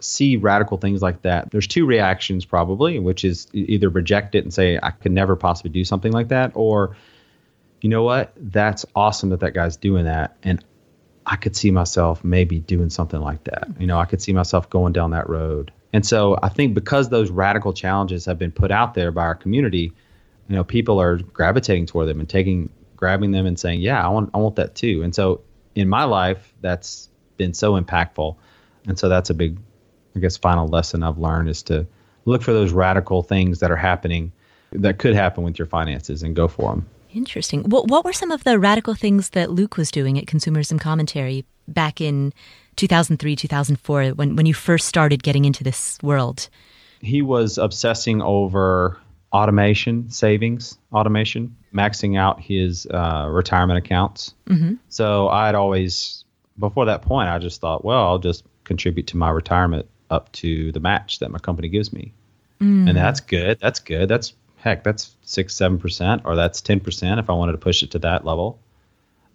Speaker 2: see radical things like that, there's two reactions probably, which is either reject it and say I could never possibly do something like that, or you know what, that's awesome that that guy's doing that, and I could see myself maybe doing something like that. You know, I could see myself going down that road. And so I think because those radical challenges have been put out there by our community, you know, people are gravitating toward them and taking, grabbing them and saying, yeah, I want, I want that too. And so in my life, that's been so impactful. And so that's a big, I guess, final lesson I've learned is to look for those radical things that are happening that could happen with your finances and go for them.
Speaker 1: Interesting. What, what were some of the radical things that Luke was doing at Consumerism Commentary back in 2003, 2004, when, when you first started getting into this world?
Speaker 2: He was obsessing over automation, savings, automation, maxing out his uh, retirement accounts. Mm-hmm. So I'd always, before that point, I just thought, well, I'll just contribute to my retirement up to the match that my company gives me. Mm. And that's good. That's good. That's heck, that's six, seven percent, or that's ten percent if I wanted to push it to that level.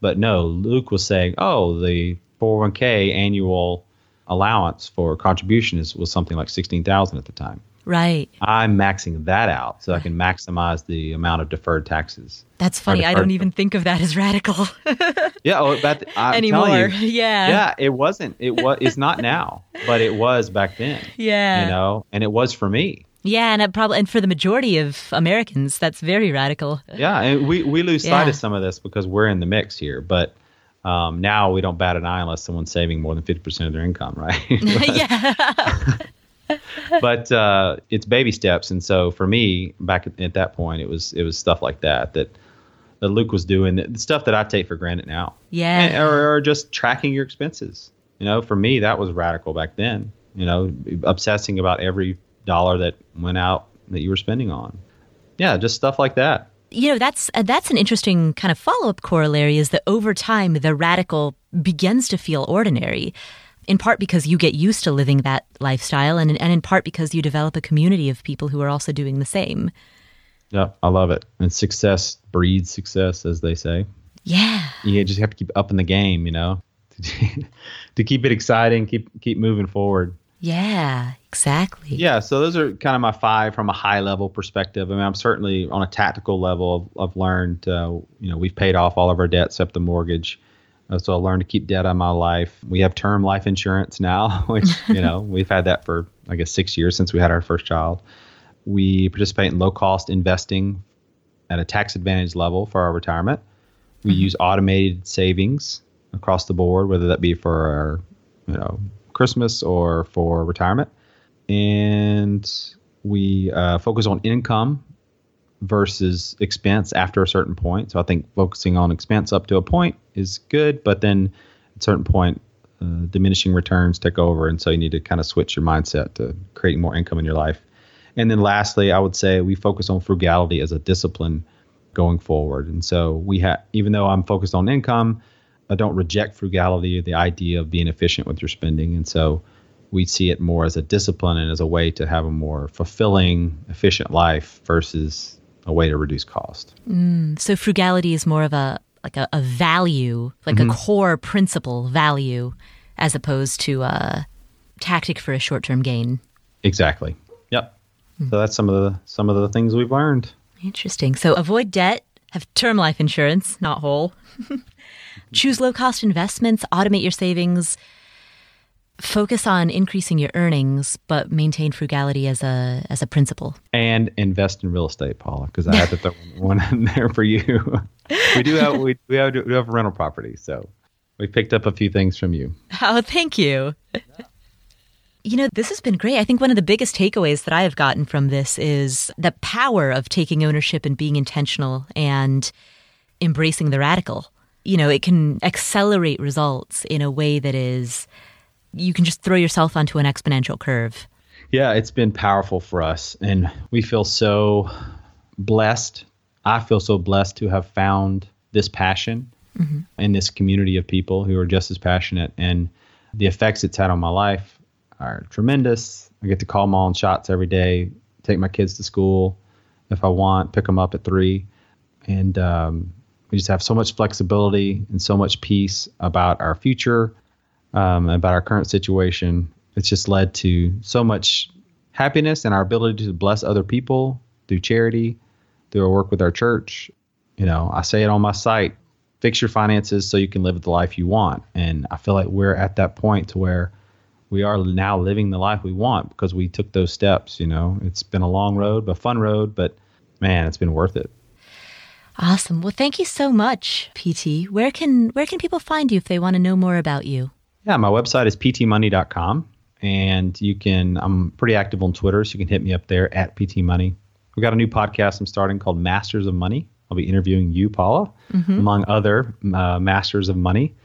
Speaker 2: But no, Luke was saying, oh, the 401k annual allowance for contribution is, was something like sixteen thousand at the time.
Speaker 1: Right.
Speaker 2: I'm maxing that out so I can maximize the amount of deferred taxes.
Speaker 1: That's funny. I don't even think of that as radical.
Speaker 2: yeah, oh, but I'm
Speaker 1: anymore.
Speaker 2: You,
Speaker 1: yeah.
Speaker 2: Yeah, it wasn't. It was. It's not now, but it was back then.
Speaker 1: Yeah.
Speaker 2: You know, and it was for me.
Speaker 1: Yeah, and probably and for the majority of Americans, that's very radical.
Speaker 2: Yeah, and we we lose yeah. sight of some of this because we're in the mix here, but. Um, now we don't bat an eye unless someone's saving more than 50% of their income, right?
Speaker 1: yeah.
Speaker 2: but uh, it's baby steps, and so for me, back at, at, that point, it was it was stuff like that that that Luke was doing, the stuff that I take for granted now.
Speaker 1: Yeah.
Speaker 2: And, or, or just tracking your expenses. You know, for me, that was radical back then. You know, obsessing about every dollar that went out that you were spending on. Yeah, just stuff like that.
Speaker 1: You know, that's uh, that's an interesting kind of follow-up corollary is that over time the radical begins to feel ordinary. In part because you get used to living that lifestyle, and, and in part because you develop a community of people who are also doing the same.
Speaker 2: Yeah, I love it. And success breeds success, as they say.
Speaker 1: Yeah.
Speaker 2: You just have to keep up in the game, you know, to keep it exciting, keep keep moving forward.
Speaker 1: Yeah, exactly.
Speaker 2: Yeah, so those are kind of my five from a high level perspective. I mean, I'm certainly on a tactical level. I've, I've learned, uh, you know, we've paid off all of our debt except the mortgage. Uh, so I learned to keep debt on my life. We have term life insurance now, which you know we've had that for I guess six years since we had our first child. We participate in low cost investing at a tax advantage level for our retirement. We mm-hmm. use automated savings across the board, whether that be for our you know Christmas or for retirement. And we uh, focus on income versus expense after a certain point. So I think focusing on expense up to a point is good, but then at a certain point, uh, diminishing returns take over. And so you need to kind of switch your mindset to creating more income in your life. And then lastly, I would say we focus on frugality as a discipline going forward. And so we have, even though I'm focused on income, I don't reject frugality, the idea of being efficient with your spending. And so we see it more as a discipline and as a way to have a more fulfilling, efficient life versus a way to reduce cost.
Speaker 1: Mm, so frugality is more of a like a, a value, like mm-hmm. a core principle value, as opposed to a tactic for a short term gain.
Speaker 2: Exactly. Yep. Mm. So that's some of the some of the things we've learned.
Speaker 1: Interesting. So avoid debt, have term life insurance, not whole. Choose low cost investments, automate your savings, focus on increasing your earnings, but maintain frugality as a as a principle.
Speaker 2: And invest in real estate, Paula, because I had to throw one in there for you. we do have we, we have, we have a rental property, so we picked up a few things from you.
Speaker 1: Oh, thank you. You know, this has been great. I think one of the biggest takeaways that I have gotten from this is the power of taking ownership and being intentional and embracing the radical you know, it can accelerate results in a way that is, you can just throw yourself onto an exponential curve.
Speaker 2: Yeah, it's been powerful for us. And we feel so blessed. I feel so blessed to have found this passion mm-hmm. in this community of people who are just as passionate. And the effects it's had on my life are tremendous. I get to call mom shots every day, take my kids to school if I want, pick them up at three. And um, we just have so much flexibility and so much peace about our future, um, about our current situation. It's just led to so much happiness and our ability to bless other people through charity, through our work with our church. You know, I say it on my site fix your finances so you can live the life you want. And I feel like we're at that point to where we are now living the life we want because we took those steps. You know, it's been a long road, a fun road, but man, it's been worth it.
Speaker 1: Awesome. Well, thank you so much, PT. Where can where can people find you if they want to know more about you?
Speaker 2: Yeah, my website is ptmoney.com and you can I'm pretty active on Twitter, so you can hit me up there at ptmoney. We've got a new podcast I'm starting called Masters of Money. I'll be interviewing you, Paula, mm-hmm. among other uh, masters of money.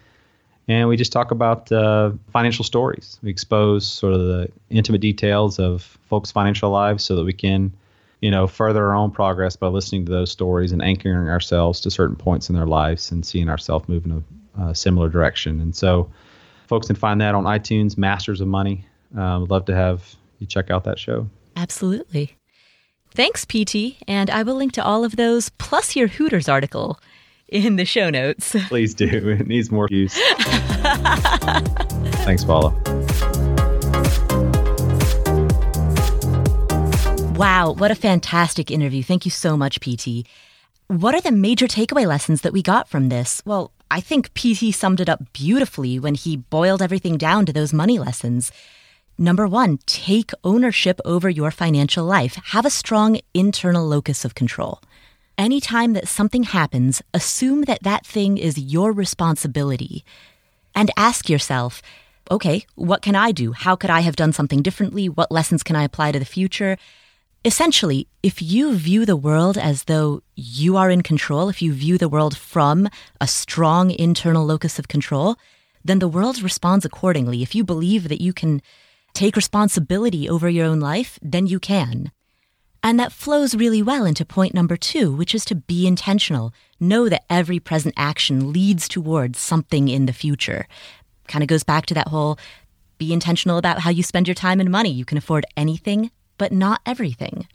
Speaker 2: And we just talk about uh, financial stories. We expose sort of the intimate details of folks' financial lives so that we can you know, further our own progress by listening to those stories and anchoring ourselves to certain points in their lives and seeing ourselves move in a, similar direction. And so, folks can find that on iTunes, Masters of Money. Uh, would love to have you check out that show.
Speaker 1: Absolutely. Thanks, PT. And I will link to all of those plus your Hooters article in the show notes.
Speaker 2: Please do. It needs more views. Thanks, Paula.
Speaker 1: Wow, what a fantastic interview. Thank you so much, PT. What are the major takeaway lessons that we got from this? Well, I think PT summed it up beautifully when he boiled everything down to those money lessons. Number one, take ownership over your financial life. Have a strong internal locus of control. Anytime that something happens, assume that that thing is your responsibility. And ask yourself, okay, what can I do? How could I have done something differently? What lessons can I apply to the future? Essentially, if you view the world as though you are in control, if you view the world from a strong internal locus of control, then the world responds accordingly. If you believe that you can take responsibility over your own life, then you can. And that flows really well into point number two, which is to be intentional. Know that every present action leads towards something in the future. Kind of goes back to that whole be intentional about how you spend your time and money. You can afford anything but not everything.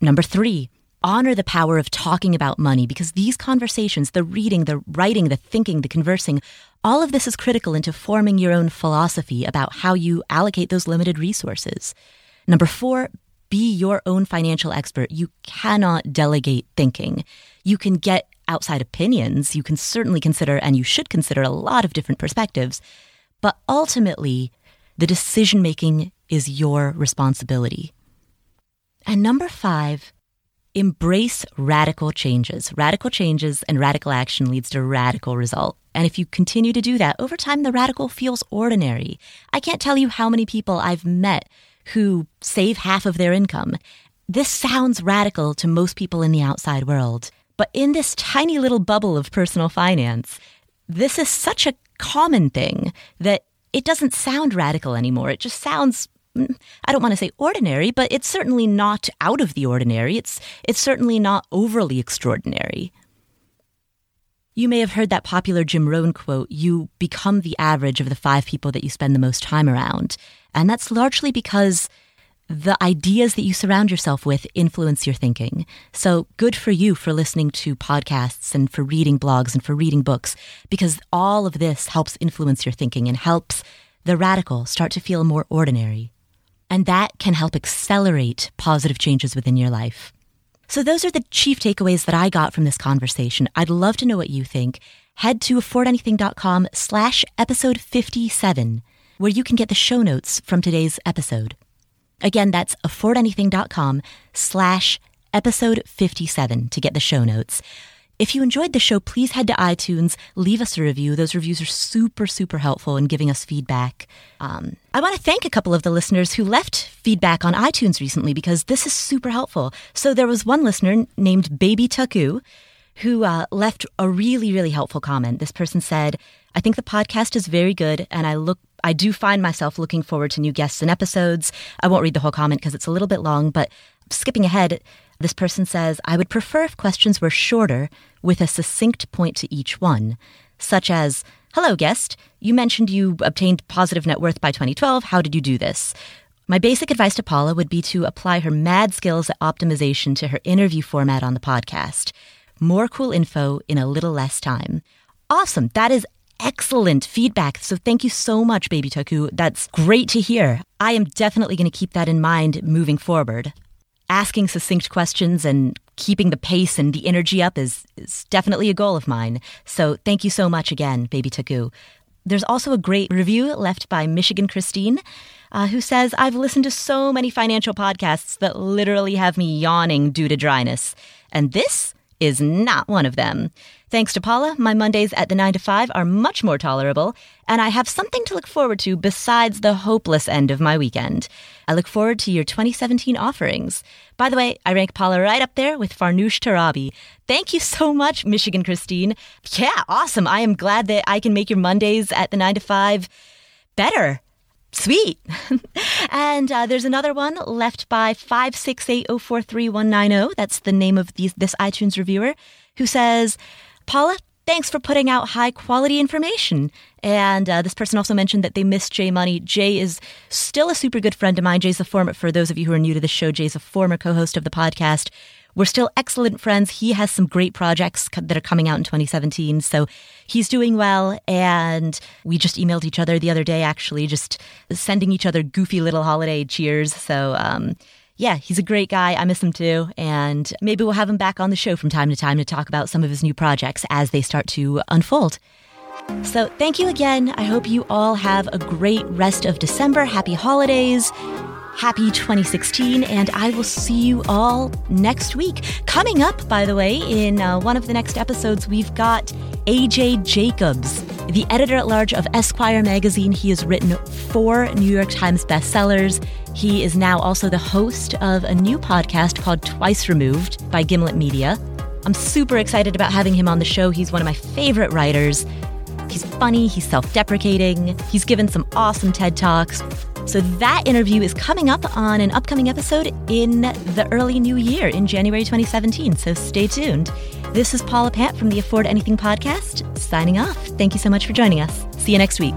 Speaker 1: Number three, honor the power of talking about money because these conversations, the reading, the writing, the thinking, the conversing, all of this is critical into forming your own philosophy about how you allocate those limited resources. Number four, be your own financial expert. You cannot delegate thinking. You can get outside opinions. You can certainly consider, and you should consider, a lot of different perspectives. But ultimately, the decision making is your responsibility. And number five, embrace radical changes. Radical changes and radical action leads to radical result. And if you continue to do that, over time, the radical feels ordinary. I can't tell you how many people I've met who save half of their income. This sounds radical to most people in the outside world. But in this tiny little bubble of personal finance, this is such a common thing that it doesn't sound radical anymore. It just sounds I don't want to say ordinary, but it's certainly not out of the ordinary. It's, it's certainly not overly extraordinary. You may have heard that popular Jim Rohn quote, you become the average of the five people that you spend the most time around. And that's largely because the ideas that you surround yourself with influence your thinking. So good for you for listening to podcasts and for reading blogs and for reading books, because all of this helps influence your thinking and helps the radical start to feel more ordinary. And that can help accelerate positive changes within your life. So those are the chief takeaways that I got from this conversation. I'd love to know what you think. Head to affordanything.com slash episode 57, where you can get the show notes from today's episode. Again, that's affordanything.com slash episode 57 to get the show notes. If you enjoyed the show, please head to iTunes, leave us a review. Those reviews are super, super helpful in giving us feedback. Um, I want to thank a couple of the listeners who left feedback on iTunes recently because this is super helpful. So there was one listener named Baby Taku who uh, left a really, really helpful comment. This person said, I think the podcast is very good, and I look I do find myself looking forward to new guests and episodes. I won't read the whole comment because it's a little bit long, but skipping ahead, this person says, I would prefer if questions were shorter with a succinct point to each one, such as, Hello, guest. You mentioned you obtained positive net worth by 2012. How did you do this? My basic advice to Paula would be to apply her mad skills at optimization to her interview format on the podcast. More cool info in a little less time. Awesome. That is excellent feedback. So thank you so much, Baby Taku. That's great to hear. I am definitely going to keep that in mind moving forward asking succinct questions and keeping the pace and the energy up is, is definitely a goal of mine. So thank you so much again, Baby Taku. There's also a great review left by Michigan Christine, uh, who says, I've listened to so many financial podcasts that literally have me yawning due to dryness. And this is not one of them. Thanks to Paula, my Mondays at the 9 to 5 are much more tolerable, and I have something to look forward to besides the hopeless end of my weekend. I look forward to your 2017 offerings. By the way, I rank Paula right up there with Farnoosh Torabi. Thank you so much, Michigan Christine. Yeah, awesome. I am glad that I can make your Mondays at the 9 to 5 better. Sweet. and uh, there's another one left by 568043190. That's the name of these, this iTunes reviewer who says, Paula, thanks for putting out high quality information. And uh, this person also mentioned that they miss Jay Money. Jay is still a super good friend of mine. Jay's a former, for those of you who are new to the show, Jay's a former co host of the podcast. We're still excellent friends. He has some great projects that are coming out in 2017. So he's doing well. And we just emailed each other the other day, actually, just sending each other goofy little holiday cheers. So, um, yeah, he's a great guy. I miss him too. And maybe we'll have him back on the show from time to time to talk about some of his new projects as they start to unfold. So, thank you again. I hope you all have a great rest of December. Happy holidays. Happy 2016, and I will see you all next week. Coming up, by the way, in uh, one of the next episodes, we've got AJ Jacobs, the editor at large of Esquire magazine. He has written four New York Times bestsellers. He is now also the host of a new podcast called Twice Removed by Gimlet Media. I'm super excited about having him on the show. He's one of my favorite writers. He's funny, he's self deprecating, he's given some awesome TED Talks. So that interview is coming up on an upcoming episode in the early new year in January 2017. So stay tuned. This is Paula Pant from the Afford Anything podcast, signing off. Thank you so much for joining us. See you next week.